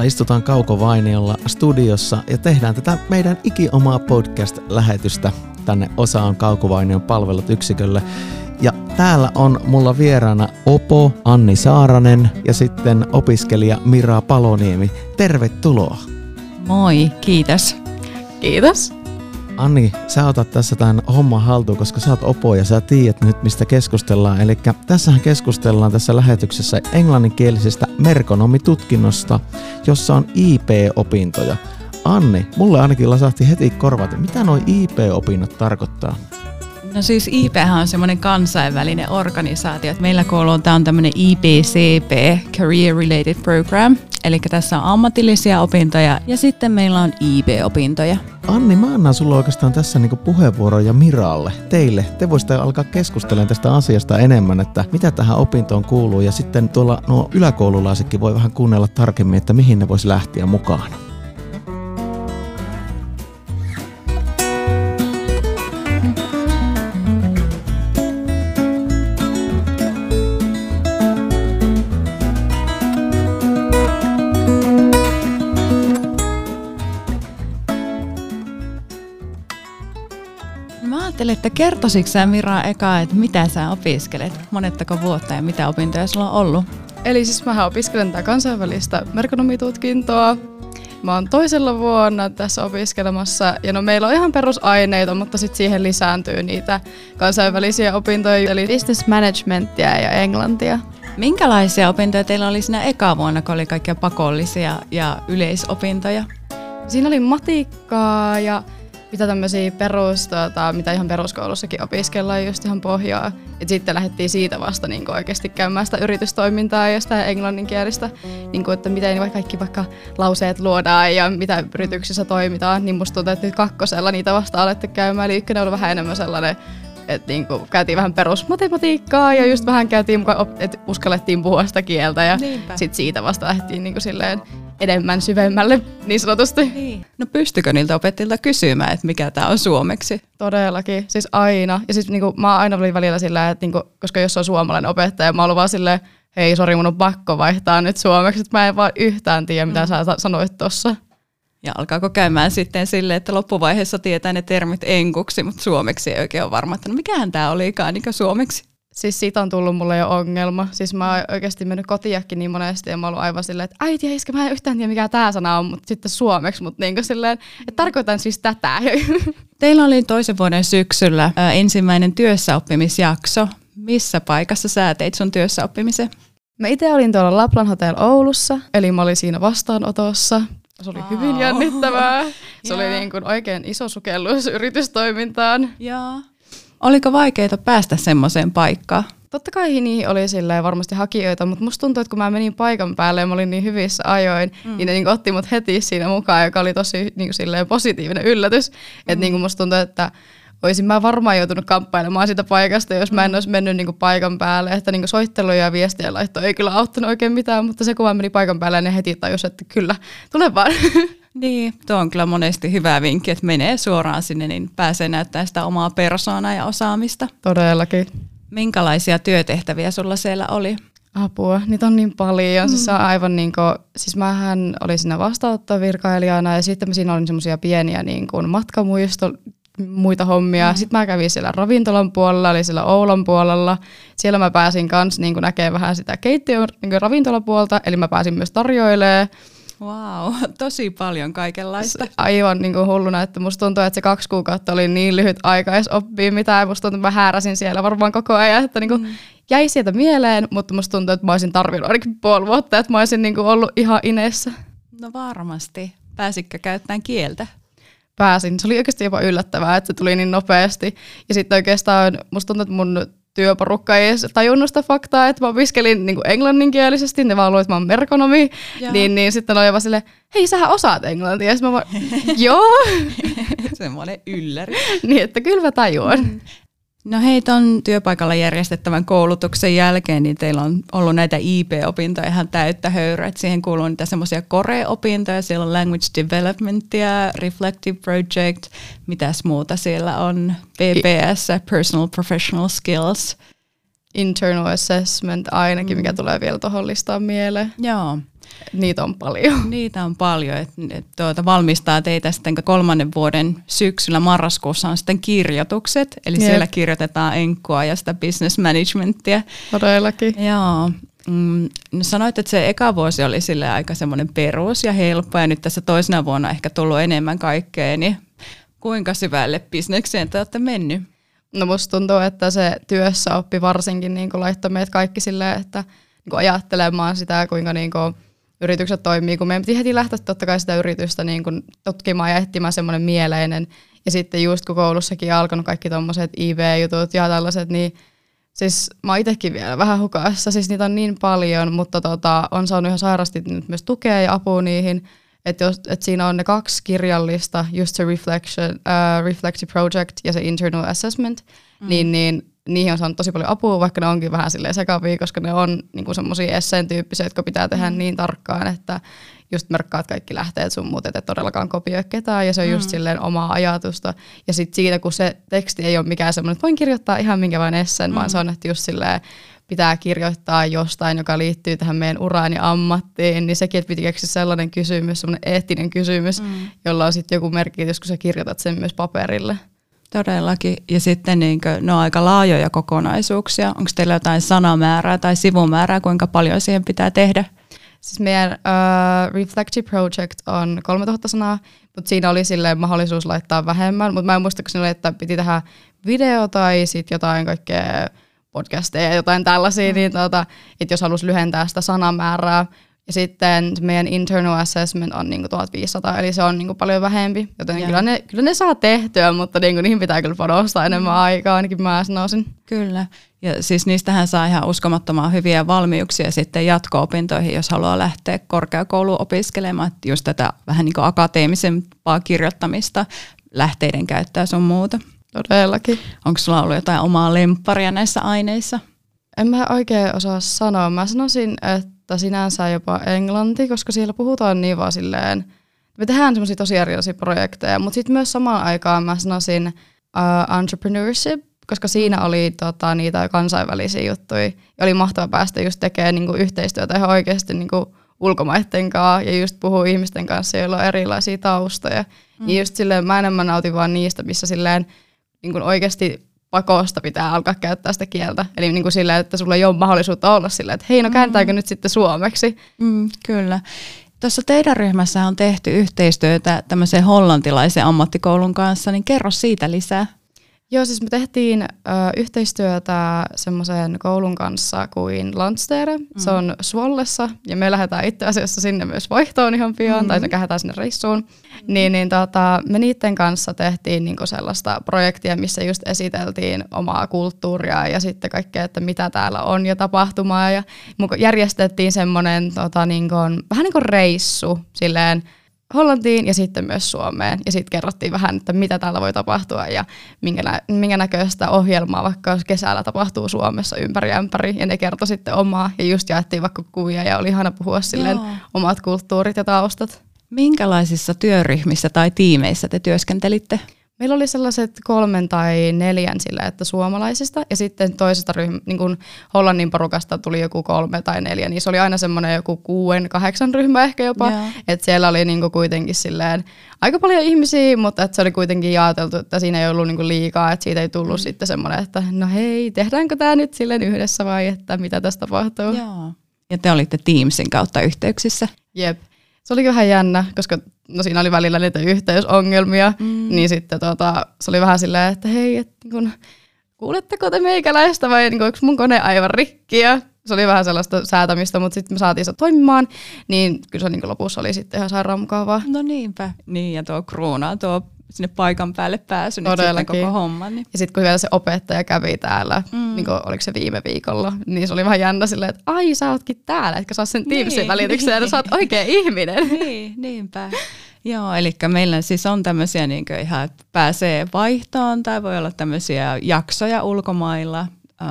täällä istutaan Kaukovainiolla studiossa ja tehdään tätä meidän ikiomaa podcast-lähetystä tänne Osaan Kaukovainion palvelut yksikölle. Ja täällä on mulla vieraana Opo Anni Saaranen ja sitten opiskelija Mira Paloniemi. Tervetuloa. Moi, kiitos. Kiitos. Anni, sä otat tässä tämän homman haltuun, koska sä oot opo ja sä tiedät nyt, mistä keskustellaan. Eli tässähän keskustellaan tässä lähetyksessä englanninkielisestä merkonomitutkinnosta, jossa on IP-opintoja. Anni, mulle ainakin lasahti heti korvat, mitä nuo IP-opinnot tarkoittaa? No siis IP on semmoinen kansainvälinen organisaatio. Meillä koululla tämä on tämmöinen IPCP, Career Related Program. Eli tässä on ammatillisia opintoja ja sitten meillä on IP-opintoja. Anni, mä annan sulle oikeastaan tässä niinku puheenvuoroja Miralle, teille. Te voisitte alkaa keskustelemaan tästä asiasta enemmän, että mitä tähän opintoon kuuluu. Ja sitten tuolla nuo yläkoululaisetkin voi vähän kuunnella tarkemmin, että mihin ne voisi lähteä mukaan. Ajattelin, että kertoisitko sä Mira eka, että mitä sä opiskelet, monettako vuotta ja mitä opintoja sulla on ollut? Eli siis mä opiskelen tätä kansainvälistä merkonomitutkintoa. Mä oon toisella vuonna tässä opiskelemassa ja no meillä on ihan perusaineita, mutta sitten siihen lisääntyy niitä kansainvälisiä opintoja, eli business managementia ja englantia. Minkälaisia opintoja teillä oli siinä eka vuonna, kun oli kaikkia pakollisia ja yleisopintoja? Siinä oli matikkaa ja mitä tämmöisiä perus, tuota, mitä ihan peruskoulussakin opiskellaan just ihan pohjaa. Et sitten lähdettiin siitä vasta niin oikeasti käymään sitä yritystoimintaa ja sitä englanninkielistä, niin kuin, että miten vaikka kaikki vaikka lauseet luodaan ja mitä yrityksissä toimitaan, niin musta tuntuu, että nyt kakkosella niitä vasta alettu käymään. Eli ykkönen on vähän enemmän sellainen että niinku käytiin vähän perusmatematiikkaa ja just vähän käytiin mukaan, että uskallettiin puhua sitä kieltä ja sitten siitä vasta lähdettiin niinku silleen enemmän syvemmälle niin sanotusti. Niin. No pystykö niiltä opettajilta kysymään, että mikä tämä on suomeksi? Todellakin, siis aina. Ja siis niinku, mä aina olin välillä sillä, että niinku, koska jos on suomalainen opettaja, mä oon vaan silleen, hei sori mun on pakko vaihtaa nyt suomeksi, että mä en vaan yhtään tiedä mitä mm. sä sanoit tossa. Ja alkaako käymään sitten sille, että loppuvaiheessa tietää ne termit enkuksi, mutta suomeksi ei oikein ole varma, että no mikähän tämä olikaan niin suomeksi. Siis siitä on tullut mulle jo ongelma. Siis mä oon oikeasti mennyt kotiakin niin monesti ja mä oon ollut aivan silleen, että äiti ja iskä, mä en yhtään tiedä mikä tämä sana on, mutta sitten suomeksi, mutta niin silleen, että tarkoitan siis tätä. Teillä oli toisen vuoden syksyllä ää, ensimmäinen työssäoppimisjakso. Missä paikassa sä teit sun työssäoppimisen? Mä itse olin tuolla Laplan Hotel Oulussa, eli mä olin siinä vastaanotossa. Se oli wow. hyvin jännittävää. Se oli niin kuin oikein iso sukellus yritystoimintaan. Joo. Oliko vaikeaa päästä semmoiseen paikkaan? Totta kai niihin oli varmasti hakijoita, mutta musta tuntuu, että kun mä menin paikan päälle ja mä olin niin hyvissä ajoin, mm. niin ne niin otti mut heti siinä mukaan, joka oli tosi niin kuin positiivinen yllätys. Mm. Että niin musta tuntuu, että olisin mä varmaan joutunut kamppailemaan sitä paikasta, jos mä en mm. olisi mennyt niinku paikan päälle. Että niinku soitteluja ja viestejä laitto ei kyllä auttanut oikein mitään, mutta se kun mä menin paikan päälle, niin heti tajus, että kyllä, tule vaan. Niin, tuo on kyllä monesti hyvä vinkki, että menee suoraan sinne, niin pääsee näyttämään sitä omaa persoonaa ja osaamista. Todellakin. Minkälaisia työtehtäviä sulla siellä oli? Apua, niitä on niin paljon. Mm. Siis on aivan niin kuin, siis mähän olin siinä vastaanottovirkailijana ja sitten siinä olin semmoisia pieniä niin kuin matkamuisto muita hommia. Mm. Sitten mä kävin siellä ravintolan puolella, eli siellä Oulan puolella. Siellä mä pääsin kanssa niin näkemään vähän sitä keittiön niin ravintolapuolta, eli mä pääsin myös tarjoilemaan. Wow, tosi paljon kaikenlaista. Aivan niin kuin hulluna, että musta tuntuu, että se kaksi kuukautta oli niin lyhyt aika edes oppia mitään. Musta tuntuu, että mä hääräsin siellä varmaan koko ajan, että niin kuin mm. jäi sieltä mieleen, mutta musta tuntuu, että mä olisin tarvinnut ainakin puoli vuotta, että mä olisin niin kuin ollut ihan ineessä. No varmasti. Pääsitkö käyttämään kieltä? pääsin. Se oli oikeasti jopa yllättävää, että se tuli niin nopeasti. Ja sitten oikeastaan musta tuntuu, että mun työporukka ei edes tajunnut sitä faktaa, että mä opiskelin niin kuin englanninkielisesti, ne vaan luulivat, että mä oon merkonomi, niin, niin sitten oli vaan silleen, hei sähän osaat englantia, ja mä vaan, joo. Semmoinen ylläri. niin, että kyllä mä tajuan. Mm. No hei, ton työpaikalla järjestettävän koulutuksen jälkeen, niin teillä on ollut näitä IP-opintoja ihan täyttä höyryä. Et siihen kuuluu niitä semmoisia Kore-opintoja, siellä on Language Developmentia, Reflective Project, mitäs muuta siellä on, PPS, Personal Professional Skills. Internal Assessment ainakin, mikä mm. tulee vielä tuohon listaan mieleen. Joo. Niitä on paljon. Niitä on paljon. Et, et, tuota, valmistaa teitä sitten kolmannen vuoden syksyllä marraskuussa on sitten kirjoitukset. Eli Jep. siellä kirjoitetaan enkkua ja sitä business managementia. Todellakin. Joo. Mm, no sanoit, että se eka vuosi oli sille aika semmoinen perus ja helppo ja nyt tässä toisena vuonna ehkä tullut enemmän kaikkea, niin kuinka syvälle bisnekseen te olette mennyt? No musta tuntuu, että se työssä oppi varsinkin niin laittoi meidät kaikki silleen, että niin ajattelemaan sitä, kuinka niin kuin yritykset toimii, kun meidän piti heti lähteä totta kai sitä yritystä niin kuin tutkimaan ja etsimään semmoinen mieleinen. Ja sitten just kun koulussakin alkanut kaikki tuommoiset IV-jutut ja tällaiset, niin siis mä oon itsekin vielä vähän hukassa, siis niitä on niin paljon, mutta tota, on saanut ihan sairasti nyt myös tukea ja apua niihin. Että et siinä on ne kaksi kirjallista, just se reflection, uh, Reflective Project ja se Internal Assessment, mm. niin, niin niihin on saanut tosi paljon apua, vaikka ne onkin vähän silleen sekavia, koska ne on niinku semmoisia esseen tyyppisiä, jotka pitää tehdä mm. niin tarkkaan, että just merkkaat kaikki lähteet sun muut, et todellakaan kopioi ketään, ja se on mm. just silleen omaa ajatusta. Ja sitten siitä, kun se teksti ei ole mikään semmoinen, että voin kirjoittaa ihan minkä vain esseen, mm. vaan se on, että just silleen pitää kirjoittaa jostain, joka liittyy tähän meidän uraan ja ammattiin, niin sekin, että piti keksiä sellainen kysymys, semmoinen eettinen kysymys, mm. jolla on sitten joku merkitys, kun sä kirjoitat sen myös paperille. Todellakin. Ja sitten niin kuin, ne on aika laajoja kokonaisuuksia. Onko teillä jotain sanamäärää tai sivumäärää, kuinka paljon siihen pitää tehdä? Siis meidän uh, Reflective Project on 3000 sanaa, mutta siinä oli sille mahdollisuus laittaa vähemmän. Mutta mä en muista, kun että piti tehdä video tai sitten jotain kaikkea podcasteja ja jotain tällaisia, mm. niin tuota, että jos halusi lyhentää sitä sanamäärää, ja sitten meidän internal assessment on niin 1500, eli se on niin paljon vähempi. Joten kyllä ne, kyllä ne saa tehtyä, mutta niin niihin pitää kyllä panostaa enemmän mm. aikaa, ainakin mä sanoisin. Kyllä. Ja siis niistähän saa ihan uskomattoman hyviä valmiuksia sitten jatko-opintoihin, jos haluaa lähteä korkeakouluun opiskelemaan. Että just tätä vähän niin kuin akateemisempaa kirjoittamista, lähteiden käyttää sun muuta. Todellakin. Onko sulla ollut jotain omaa lempparia näissä aineissa? En mä oikein osaa sanoa. Mä sanoisin, että sinänsä jopa englanti, koska siellä puhutaan niin vaan silleen, me tehdään semmoisia tosi erilaisia projekteja, mutta sitten myös samaan aikaan mä sanoisin uh, entrepreneurship, koska siinä oli tota, niitä kansainvälisiä juttuja. Ja oli mahtava päästä just tekemään niinku, yhteistyötä ihan oikeasti niinku, ulkomaiden kanssa ja just puhua ihmisten kanssa, joilla on erilaisia taustoja. Mm. Ja just silleen mä enemmän nautin vaan niistä, missä silleen niin kuin oikeasti pakosta pitää alkaa käyttää sitä kieltä. Eli niin kuin sillä, että sulla ei ole mahdollisuutta olla sillä, että hei, no kääntääkö mm. nyt sitten suomeksi? Mm, kyllä. Tuossa teidän ryhmässä on tehty yhteistyötä tämmöisen hollantilaisen ammattikoulun kanssa, niin kerro siitä lisää. Joo, siis me tehtiin ö, yhteistyötä semmoisen koulun kanssa kuin Landstede. Mm. Se on Svollessa ja me lähdetään itse asiassa sinne myös vaihtoon ihan pian, mm. tai me lähdetään sinne reissuun. Mm. Niin, niin tota, me niiden kanssa tehtiin niinku sellaista projektia, missä just esiteltiin omaa kulttuuria ja sitten kaikkea, että mitä täällä on ja tapahtumaa. Ja järjestettiin semmoinen tota, niinku, vähän niin kuin reissu silleen, Hollantiin ja sitten myös Suomeen. Ja sitten kerrottiin vähän, että mitä täällä voi tapahtua ja minkä, nä- minkä näköistä ohjelmaa vaikka kesällä tapahtuu Suomessa ympäri ympäri. Ja ne kertoi sitten omaa ja just jaettiin vaikka kuvia ja oli ihana puhua silleen Joo. omat kulttuurit ja taustat. Minkälaisissa työryhmissä tai tiimeissä te työskentelitte? Meillä oli sellaiset kolmen tai neljän sillä, että suomalaisista ja sitten toisesta ryhmä, niin kuin Hollannin porukasta tuli joku kolme tai neljä, niin se oli aina semmoinen joku kuuden, kahdeksan ryhmä ehkä jopa, yeah. että siellä oli niin kuin kuitenkin silleen aika paljon ihmisiä, mutta että se oli kuitenkin jaoteltu, että siinä ei ollut niin kuin liikaa, että siitä ei tullut mm. sitten semmoinen, että no hei, tehdäänkö tämä nyt silleen yhdessä vai että mitä tässä tapahtuu. Joo. Ja te olitte Teamsin kautta yhteyksissä. Jep se oli vähän jännä, koska no siinä oli välillä niitä yhteysongelmia, mm. niin sitten tota, se oli vähän silleen, että hei, et, niin kun, kuuletteko te meikäläistä vai niin onko mun kone aivan rikki ja se oli vähän sellaista säätämistä, mutta sitten me saatiin se toimimaan, niin kyllä se niin lopussa oli sitten ihan sairaan mukavaa. No niinpä. Niin, ja tuo kruunaa tuo sinne paikan päälle pääsy nyt sitten koko homma. Niin. Ja sitten kun vielä se opettaja kävi täällä, mm. niin kuin, oliko se viime viikolla, niin se oli vähän jännä silleen, että ai sä ootkin täällä, etkä saa sen Teamsin niin, välitykseen, niin. sä oot oikea ihminen. Niin, niinpä. Joo, eli meillä siis on tämmöisiä niin ihan, että pääsee vaihtoon tai voi olla tämmöisiä jaksoja ulkomailla,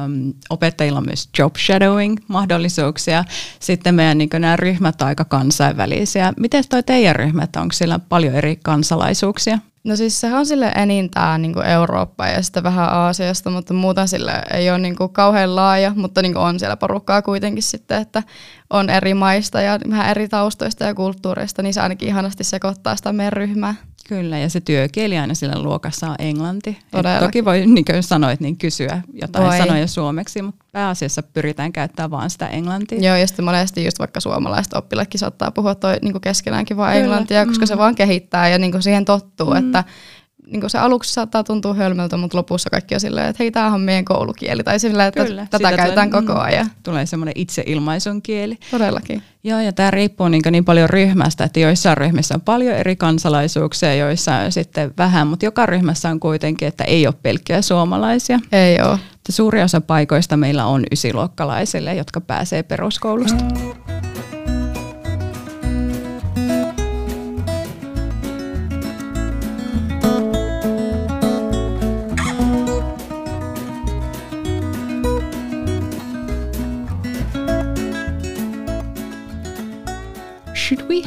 Um, opettajilla on myös job shadowing mahdollisuuksia. Sitten meidän niin nämä ryhmät ovat aika kansainvälisiä. Miten toi teidän ryhmät, onko siellä paljon eri kansalaisuuksia? No siis sehän on sille enintään niin Eurooppa ja sitten vähän Aasiasta, mutta muuten sille ei ole niin kuin kauhean laaja, mutta niin kuin on siellä porukkaa kuitenkin sitten, että on eri maista ja vähän eri taustoista ja kulttuureista, niin se ainakin ihanasti sekoittaa sitä meidän ryhmää. Kyllä, ja se työkieli aina sillä luokassa on englanti. Toki voi, niin kuin sanoit, niin kysyä jotain voi. sanoja suomeksi, mutta pääasiassa pyritään käyttämään vain sitä englantia. Joo, ja sitten monesti just vaikka suomalaiset oppilaatkin saattaa puhua toi, niin keskenäänkin vain englantia, koska mm. se vaan kehittää ja niin kuin siihen tottuu, mm. että niin kuin se aluksi saattaa tuntua hölmöltä, mutta lopussa kaikki on silleen, että hei, tämähän on meidän koulukieli. Tai sillä, että Kyllä, tätä käytetään tulee, koko ajan. Tulee semmoinen itseilmaisun kieli. Todellakin. Joo, ja tämä riippuu niin, niin paljon ryhmästä, että joissain ryhmissä on paljon eri kansalaisuuksia, joissa on sitten vähän, mutta joka ryhmässä on kuitenkin, että ei ole pelkkiä suomalaisia. Ei ole. Suuri osa paikoista meillä on ysiluokkalaisille, jotka pääsee peruskoulusta. should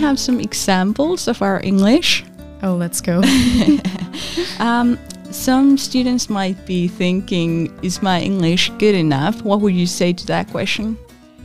have some examples of our English? Oh, let's go. um, some students might be thinking, is my English good enough? What would you say to that question?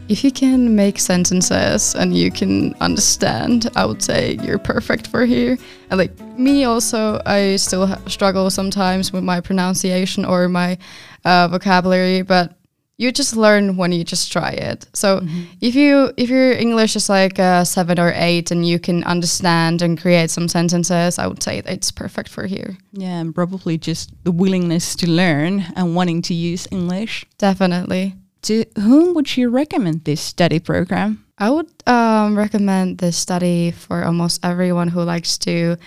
If you can make sentences and you can understand, I would say you're perfect for here. And like me, also, I still struggle sometimes with my pronunciation or my uh, vocabulary, but you just learn when you just try it. So mm-hmm. if you if your English is like a seven or eight and you can understand and create some sentences, I would say it's perfect for here. Yeah, and probably just the willingness to learn and wanting to use English. Definitely. To whom would you recommend this study program? I would um, recommend this study for almost everyone who likes to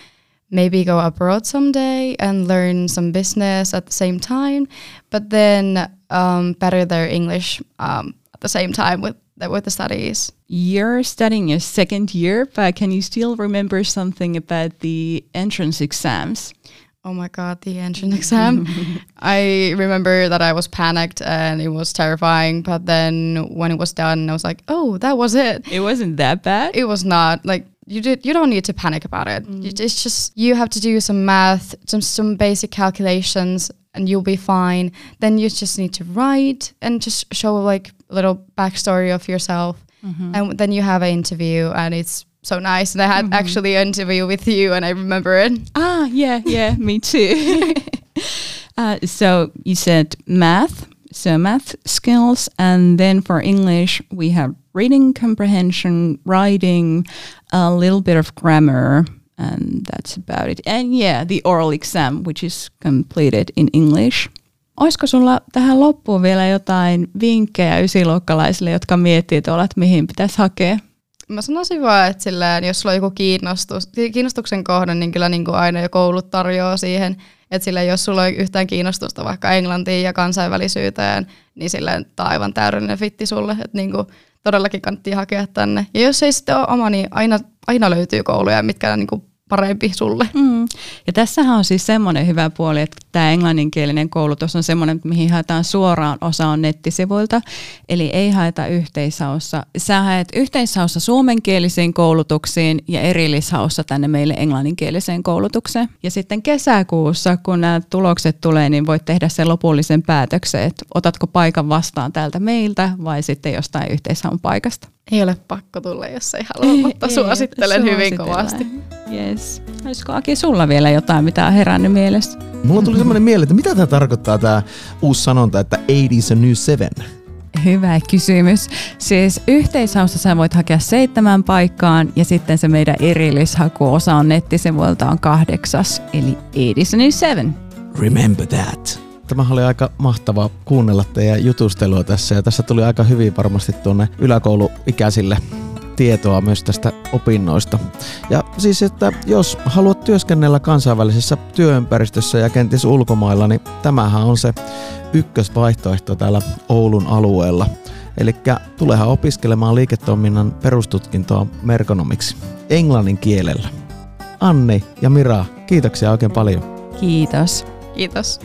maybe go abroad someday and learn some business at the same time, but then um, better their English um, at the same time with with the studies. You're studying your second year, but can you still remember something about the entrance exams? Oh my god, the entrance exam. I remember that I was panicked and it was terrifying, but then when it was done, I was like, "Oh, that was it." It wasn't that bad. It was not. Like you did you don't need to panic about it. Mm. It's just you have to do some math, some some basic calculations and you'll be fine. Then you just need to write and just show like a little backstory of yourself. Mm-hmm. And then you have an interview and it's so nice. And I had mm-hmm. actually an interview with you and I remember it. Ah, yeah, yeah, me too. uh, so you said math, so math skills. And then for English, we have reading comprehension, writing, a little bit of grammar, and that's about it. And yeah, the oral exam, which is completed in English. Olisiko sulla tähän loppuun vielä jotain vinkkejä ysiluokkalaisille, jotka miettii että mihin pitäisi hakea? Mä sanoisin vaan, että silleen, jos sulla on joku kiinnostus, kiinnostuksen kohde, niin kyllä niin kuin aina jo koulut tarjoaa siihen. Että silleen, jos sulla on yhtään kiinnostusta vaikka englantiin ja kansainvälisyyteen, niin silleen tämä on aivan täydellinen fitti sulle. Että niin kuin todellakin kannattaa hakea tänne. Ja jos ei sitten ole oma, niin aina, aina löytyy kouluja, mitkä niin kuin parempi sulle. Mm. Ja tässähän on siis semmoinen hyvä puoli, että tämä englanninkielinen koulutus on semmoinen, mihin haetaan suoraan, osa on nettisivuilta, eli ei haeta yhteishaussa. Sä haet yhteishaussa suomenkielisiin koulutuksiin ja erillishaussa tänne meille englanninkieliseen koulutukseen. Ja sitten kesäkuussa, kun nämä tulokset tulee, niin voit tehdä sen lopullisen päätöksen, että otatko paikan vastaan täältä meiltä vai sitten jostain yhteishaun paikasta. Ei ole pakko tulla, jos ei halua, mutta ei, suosittelen hyvin kovasti. Yes. Olisiko Aki sulla vielä jotain, mitä on herännyt mielessä? Mulla tuli semmoinen mieleen, että mitä tämä tarkoittaa tämä uusi sanonta, että 80 a new seven? Hyvä kysymys. Siis yhteishaussa sä voit hakea seitsemän paikkaan ja sitten se meidän erillishakuosa on nettisivuilta on kahdeksas, eli 80 a new seven. Remember that. Tämä oli aika mahtavaa kuunnella teidän jutustelua tässä ja tässä tuli aika hyvin varmasti tuonne yläkouluikäisille tietoa myös tästä opinnoista. Ja siis, että jos haluat työskennellä kansainvälisessä työympäristössä ja kenties ulkomailla, niin tämähän on se ykkösvaihtoehto täällä Oulun alueella. Eli tulehan opiskelemaan liiketoiminnan perustutkintoa merkonomiksi englannin kielellä. Anni ja Mira, kiitoksia oikein paljon. Kiitos. Kiitos.